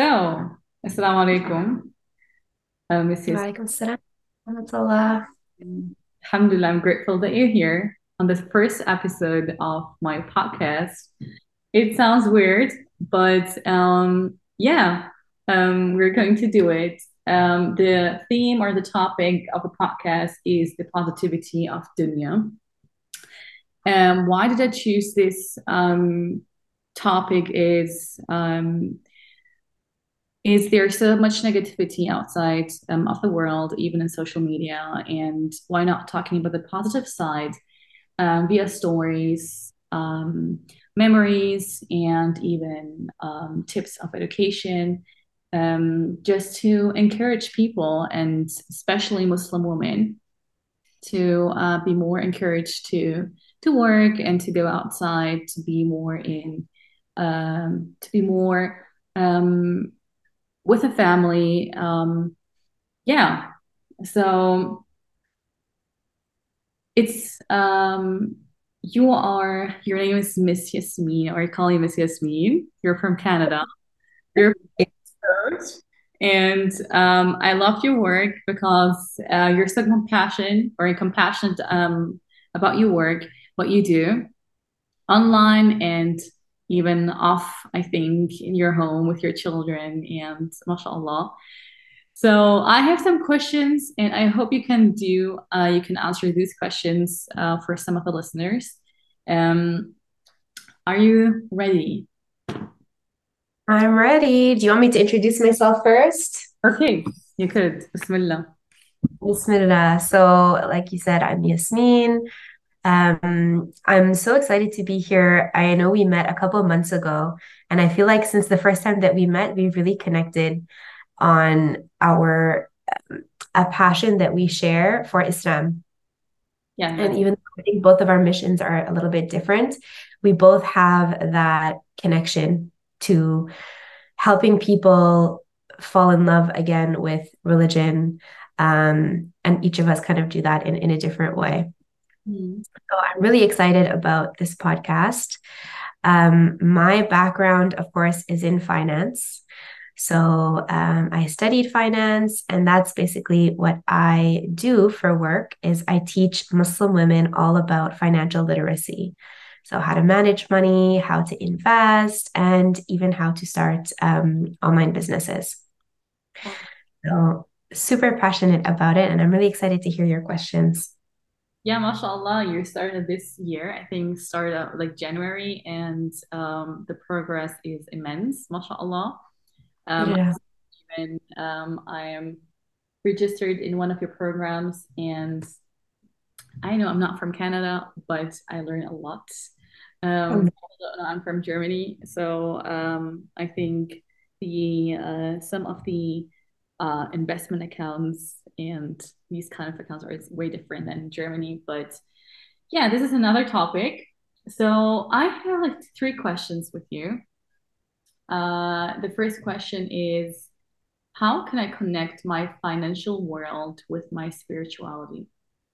So, Assalamu alaikum, uh, Mrs. Walaikum salam. Alhamdulillah, I'm grateful that you're here on this first episode of my podcast. It sounds weird, but um, yeah, um, we're going to do it. Um, the theme or the topic of the podcast is the positivity of dunya. Um, why did I choose this um, topic? Is um, is there so much negativity outside um, of the world, even in social media? And why not talking about the positive side um, via stories, um, memories, and even um, tips of education, um, just to encourage people, and especially Muslim women, to uh, be more encouraged to to work and to go outside, to be more in, um, to be more with a family. Um, yeah. So it's um you are your name is Miss Yasmin, or I call you Miss Yasmin. You're from Canada. You're and um, I love your work because uh, you're so compassionate or compassionate um, about your work, what you do online and even off, I think, in your home with your children and mashallah. So I have some questions and I hope you can do, uh, you can answer these questions uh, for some of the listeners. Um, are you ready? I'm ready. Do you want me to introduce myself first? Okay, you could. Bismillah. Bismillah. So, like you said, I'm Yasmin. Um, I'm so excited to be here. I know we met a couple of months ago, and I feel like since the first time that we met, we've really connected on our um, a passion that we share for Islam. Yeah. And even though I think both of our missions are a little bit different, we both have that connection to helping people fall in love again with religion. Um, and each of us kind of do that in, in a different way. So I'm really excited about this podcast. Um, my background, of course, is in finance. So um, I studied finance, and that's basically what I do for work. Is I teach Muslim women all about financial literacy. So how to manage money, how to invest, and even how to start um, online businesses. So super passionate about it, and I'm really excited to hear your questions. Yeah, mashallah, you started this year. I think started out like January, and um, the progress is immense, mashallah. Um, yeah. Even um, I am registered in one of your programs, and I know I'm not from Canada, but I learn a lot. Um, oh. I'm from Germany, so um, I think the uh, some of the uh, investment accounts and these kind of accounts are way different than Germany. But yeah, this is another topic. So I have like three questions with you. Uh, the first question is How can I connect my financial world with my spirituality?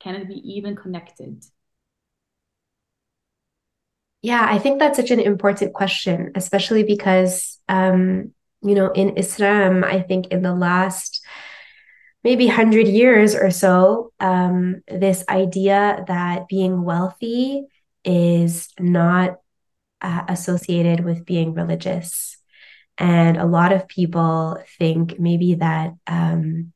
Can it be even connected? Yeah, I think that's such an important question, especially because um, you know, in Islam, I think in the last maybe 100 years or so, um, this idea that being wealthy is not uh, associated with being religious. And a lot of people think maybe that um,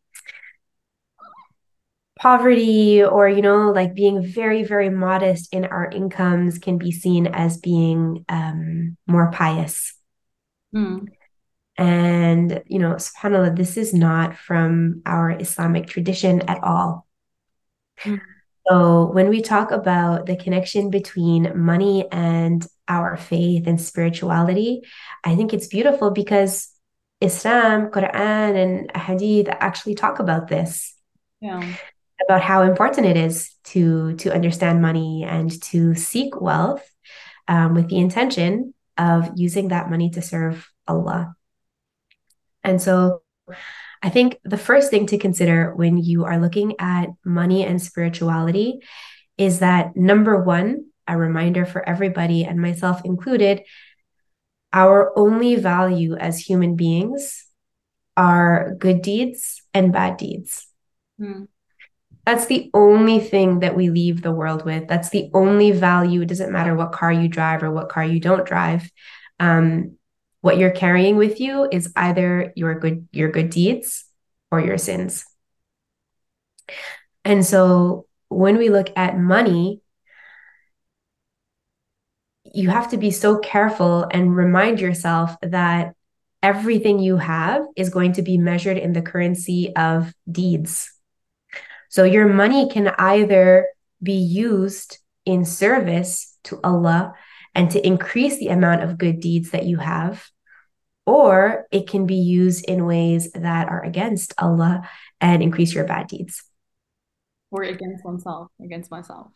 poverty or, you know, like being very, very modest in our incomes can be seen as being um, more pious. Mm. And, you know, subhanAllah, this is not from our Islamic tradition at all. So when we talk about the connection between money and our faith and spirituality, I think it's beautiful because Islam, Quran, and Hadith actually talk about this. Yeah. About how important it is to to understand money and to seek wealth um, with the intention of using that money to serve Allah. And so I think the first thing to consider when you are looking at money and spirituality is that number one, a reminder for everybody and myself included, our only value as human beings are good deeds and bad deeds. Hmm. That's the only thing that we leave the world with. That's the only value. It doesn't matter what car you drive or what car you don't drive. Um, what you're carrying with you is either your good your good deeds or your sins. And so when we look at money, you have to be so careful and remind yourself that everything you have is going to be measured in the currency of deeds. So your money can either be used in service to Allah and to increase the amount of good deeds that you have, or it can be used in ways that are against Allah and increase your bad deeds. Or against oneself, against myself.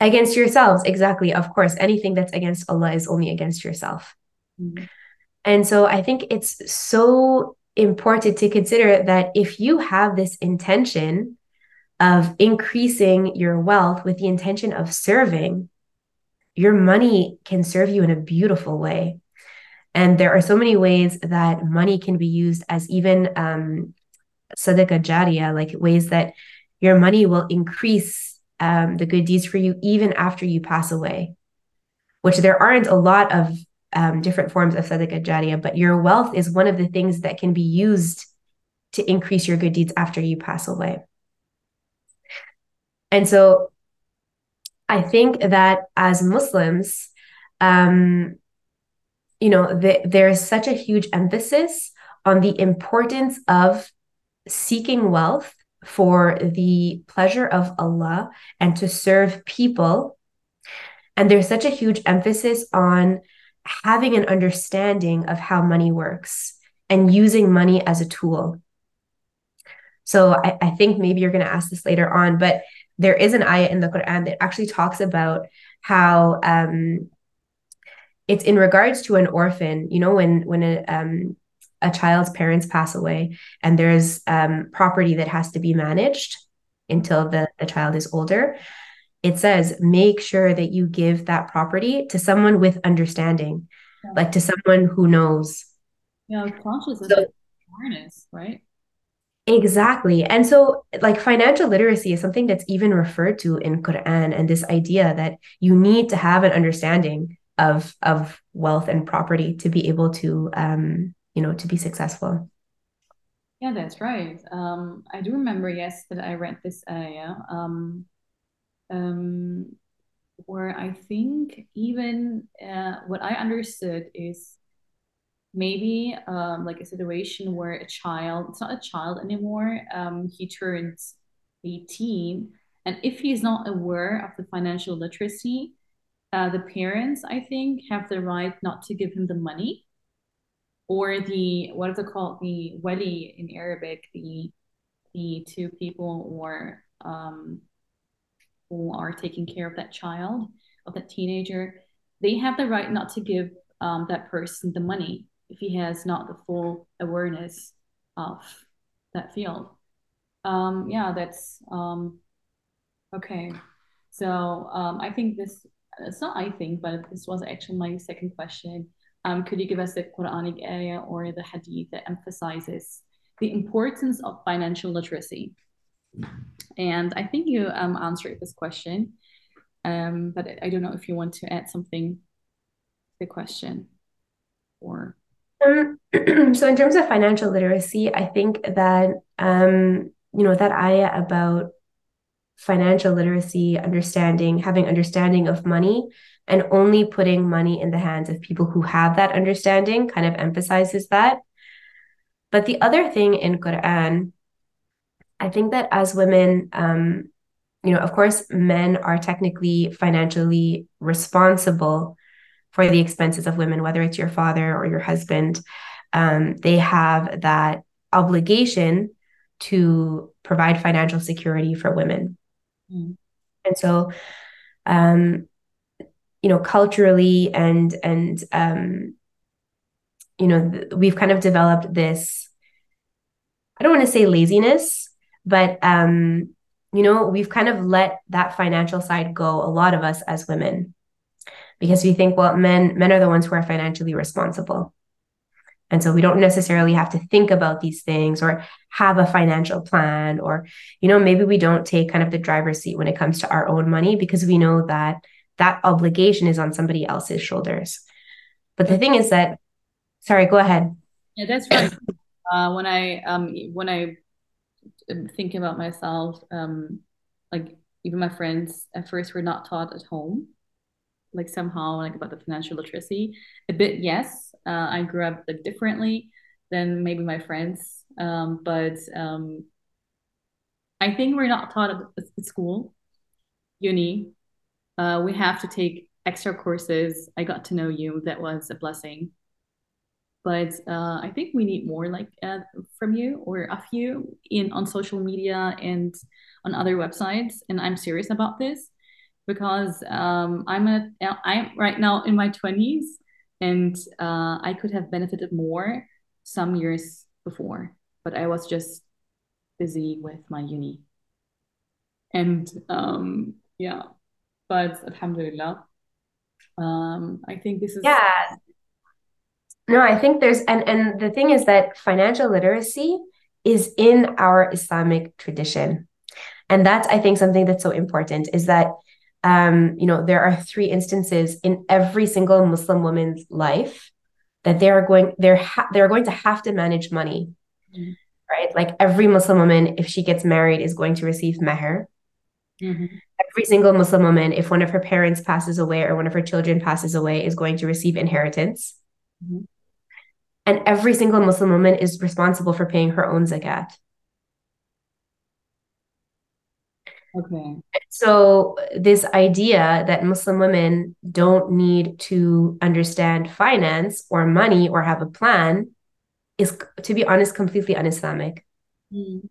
Against yourselves, exactly. Of course, anything that's against Allah is only against yourself. Mm-hmm. And so I think it's so important to consider that if you have this intention of increasing your wealth with the intention of serving, your money can serve you in a beautiful way. And there are so many ways that money can be used as even um, sadaqah jariyah, like ways that your money will increase um, the good deeds for you even after you pass away, which there aren't a lot of um, different forms of sadaqah jariyah, but your wealth is one of the things that can be used to increase your good deeds after you pass away. And so I think that as Muslims, um, you know, the, there's such a huge emphasis on the importance of seeking wealth for the pleasure of Allah and to serve people. And there's such a huge emphasis on having an understanding of how money works and using money as a tool. So I, I think maybe you're going to ask this later on, but there is an ayah in the Quran that actually talks about how um, it's in regards to an orphan. You know, when when a um, a child's parents pass away and there's um, property that has to be managed until the, the child is older it says make sure that you give that property to someone with understanding yeah. like to someone who knows yeah conscious of so, awareness right Exactly. And so like financial literacy is something that's even referred to in Quran and this idea that you need to have an understanding of of wealth and property to be able to um you know to be successful. Yeah, that's right. Um I do remember yes that I read this ayah um um where I think even uh, what I understood is maybe um, like a situation where a child, it's not a child anymore, um, he turns 18. And if he's not aware of the financial literacy, uh, the parents, I think, have the right not to give him the money or the, what is it called? The wali in Arabic, the, the two people or um, who are taking care of that child, of that teenager, they have the right not to give um, that person the money if he has not the full awareness of that field. Um, yeah, that's um, okay. So um, I think this, it's not I think, but this was actually my second question. Um, could you give us the Quranic ayah or the hadith that emphasizes the importance of financial literacy? And I think you um, answered this question, um, but I don't know if you want to add something to the question or. Um, so in terms of financial literacy, I think that um, you know that ayah about financial literacy, understanding, having understanding of money, and only putting money in the hands of people who have that understanding kind of emphasizes that. But the other thing in Quran, I think that as women, um, you know, of course, men are technically financially responsible for the expenses of women, whether it's your father or your husband. Um, they have that obligation to provide financial security for women. Mm. And so, um, you know, culturally and and um, you know, th- we've kind of developed this. I don't want to say laziness, but um, you know, we've kind of let that financial side go. A lot of us as women, because we think, well, men men are the ones who are financially responsible. And so we don't necessarily have to think about these things or have a financial plan or, you know, maybe we don't take kind of the driver's seat when it comes to our own money because we know that that obligation is on somebody else's shoulders. But the thing is that, sorry, go ahead. Yeah, that's right. Uh, when I um when I think about myself, um, like even my friends at first were not taught at home, like somehow like about the financial literacy. A bit, yes. Uh, I grew up bit differently than maybe my friends, um, but um, I think we're not taught at school, uni. Uh, we have to take extra courses. I got to know you. That was a blessing. But uh, I think we need more like uh, from you or of you in on social media and on other websites. And I'm serious about this because um, I'm a I'm right now in my 20s and uh, I could have benefited more some years before, but I was just busy with my uni. And um, yeah, but alhamdulillah, um, I think this is yeah. No, I think there's and and the thing is that financial literacy is in our Islamic tradition. And that's I think something that's so important is that um, you know, there are three instances in every single Muslim woman's life that they are going they're ha- they're going to have to manage money. Mm-hmm. Right? Like every Muslim woman if she gets married is going to receive meher. Mm-hmm. Every single Muslim woman if one of her parents passes away or one of her children passes away is going to receive inheritance. Mm-hmm. And every single Muslim woman is responsible for paying her own zakat. Okay. So, this idea that Muslim women don't need to understand finance or money or have a plan is, to be honest, completely un Islamic. Mm.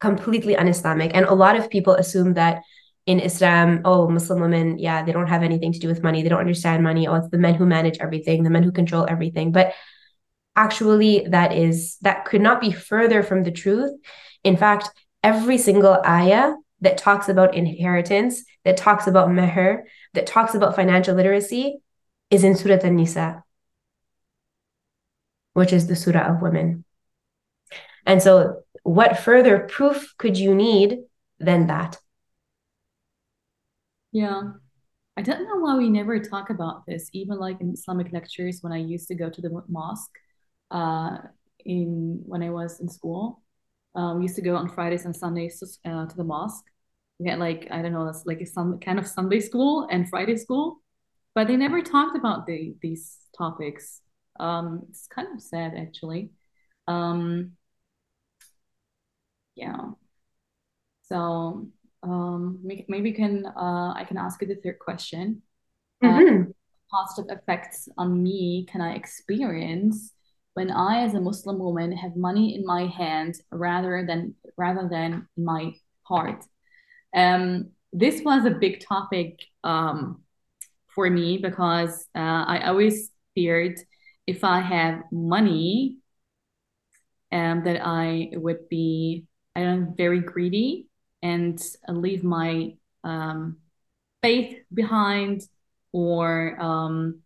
Completely un Islamic. And a lot of people assume that in Islam, oh, Muslim women, yeah, they don't have anything to do with money. They don't understand money. Oh, it's the men who manage everything, the men who control everything. But actually, that is, that could not be further from the truth. In fact, every single ayah that talks about inheritance, that talks about meher, that talks about financial literacy is in Surah An-Nisa, which is the surah of women. And so, what further proof could you need than that? Yeah. I don't know why we never talk about this, even like in Islamic lectures when I used to go to the mosque uh, in when I was in school. Um, we used to go on Fridays and Sundays to, uh, to the mosque get like I don't know, that's like some kind of Sunday school and Friday school, but they never talked about the these topics. Um, it's kind of sad actually. Um, yeah. So um, maybe can uh, I can ask you the third question. Uh, mm-hmm. Uh, positive effects on me can I experience when I, as a Muslim woman, have money in my hand rather than rather than my heart? Um, this was a big topic um, for me because uh, I always feared if I have money um, that I would be I don't very greedy and leave my um, faith behind or um,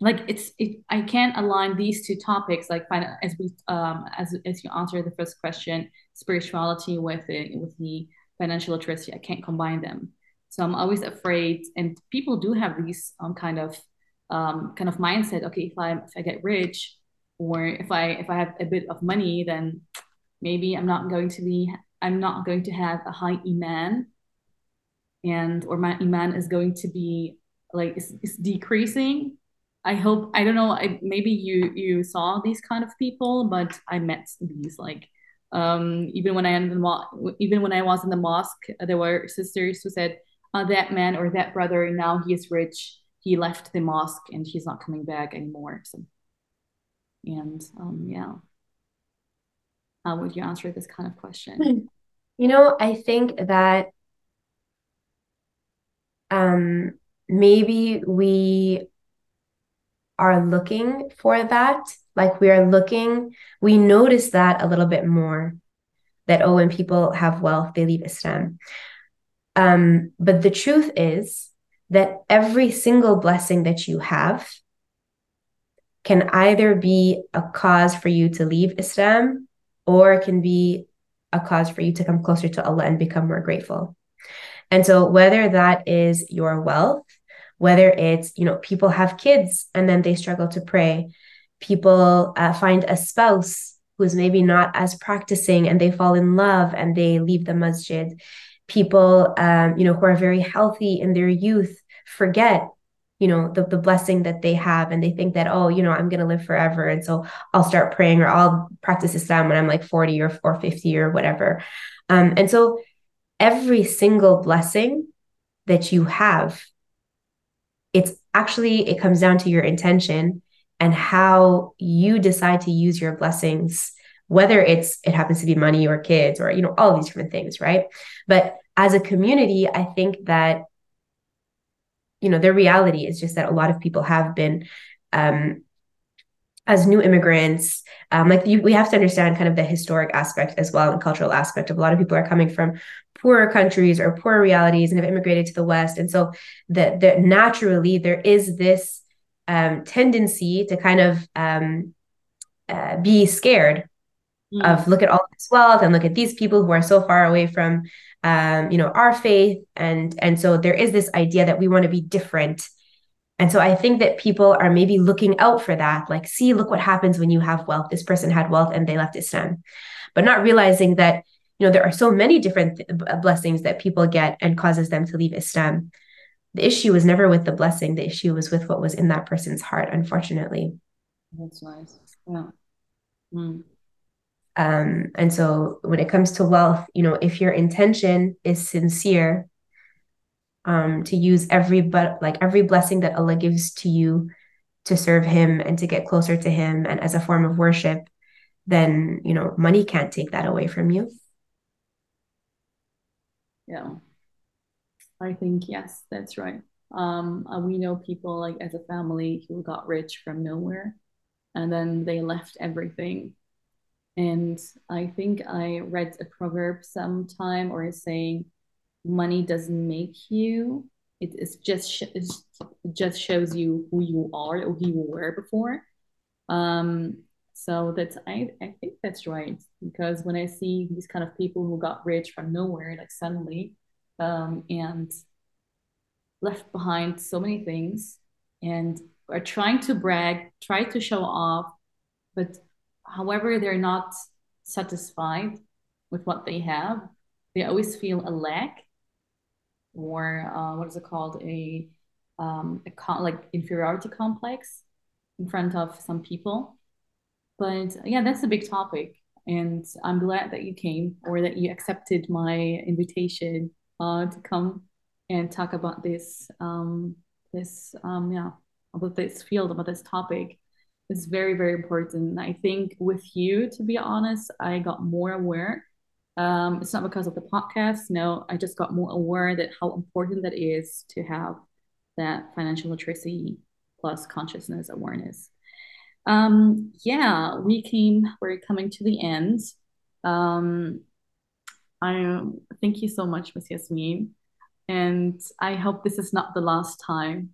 like it's it, I can't align these two topics like as we um, as as you answer the first question spirituality with it with the financial literacy. I can't combine them. So I'm always afraid, and people do have these um, kind of um, kind of mindset. Okay, if I if I get rich, or if I if I have a bit of money, then maybe I'm not going to be I'm not going to have a high iman, and or my iman is going to be like it's, it's decreasing. I hope I don't know. I, maybe you you saw these kind of people, but I met these like um, even when I even when I was in the mosque, there were sisters who said, uh, "That man or that brother now he is rich. He left the mosque and he's not coming back anymore." So, and um, yeah, how would you answer this kind of question? You know, I think that um, maybe we are looking for that like we are looking, we notice that a little bit more that, oh, when people have wealth, they leave Islam. Um, but the truth is that every single blessing that you have can either be a cause for you to leave Islam or it can be a cause for you to come closer to Allah and become more grateful. And so whether that is your wealth, whether it's, you know, people have kids and then they struggle to pray, people uh, find a spouse who's maybe not as practicing and they fall in love and they leave the masjid, people, um, you know, who are very healthy in their youth forget you know the, the blessing that they have and they think that oh you know i'm going to live forever and so i'll start praying or i'll practice islam when i'm like 40 or, or 50 or whatever. Um, and so every single blessing that you have it's actually it comes down to your intention and how you decide to use your blessings whether it's it happens to be money or kids or you know all these different things right? But as a community i think that you know the reality is just that a lot of people have been um, as new immigrants um, like you, we have to understand kind of the historic aspect as well and cultural aspect of a lot of people are coming from poorer countries or poorer realities and have immigrated to the west. And so that the, naturally there is this um, tendency to kind of um, uh, be scared mm. of look at all this wealth and look at these people who are so far away from um, you know, our faith. And, and so there is this idea that we want to be different. And so I think that people are maybe looking out for that. Like, see, look what happens when you have wealth. This person had wealth and they left Islam, but not realizing that, you know, there are so many different th- blessings that people get and causes them to leave Islam. The issue was never with the blessing. The issue was with what was in that person's heart, unfortunately. That's nice. Yeah. Mm. Um, and so when it comes to wealth, you know, if your intention is sincere, um, to use every but like every blessing that Allah gives to you to serve Him and to get closer to Him and as a form of worship, then you know money can't take that away from you. Yeah, I think yes, that's right. Um, uh, we know people like as a family who got rich from nowhere, and then they left everything and I think I read a proverb sometime or is saying, money doesn't make you. It is just it just shows you who you are or who you were before. Um, so that's I I think that's right because when I see these kind of people who got rich from nowhere, like suddenly, um, and left behind so many things and are trying to brag, try to show off, but however they're not satisfied with what they have they always feel a lack or uh, what is it called? A um, a con- like inferiority complex in front of some people. But yeah that's a big topic and i'm glad that you came or that you accepted my invitation uh, to come and talk about this um, this um, yeah about this field about this topic is very, very important. I think with you, to be honest, I got more aware. Um, it's not because of the podcast. No, I just got more aware that how important that is to have that financial literacy plus consciousness awareness. Um, yeah, we came, we're coming to the end. Um, I thank you so much, Ms. Yasmin. And I hope this is not the last time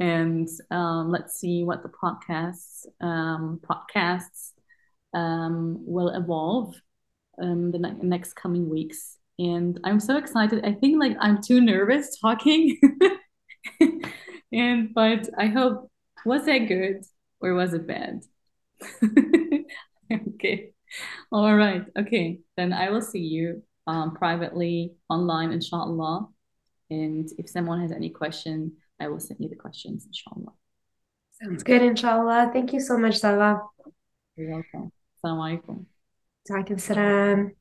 and um, let's see what the podcasts um, podcasts um, will evolve um, the ne- next coming weeks. And I'm so excited. I think like I'm too nervous talking, and but I hope was that good or was it bad? okay, all right, okay. Then I will see you um, privately online, inshallah. And if someone has any question, I will send you the questions, inshallah. Sounds good, inshallah. Thank you so much, Salwa. You're welcome. Assalamu alaikum. Alaikum salam.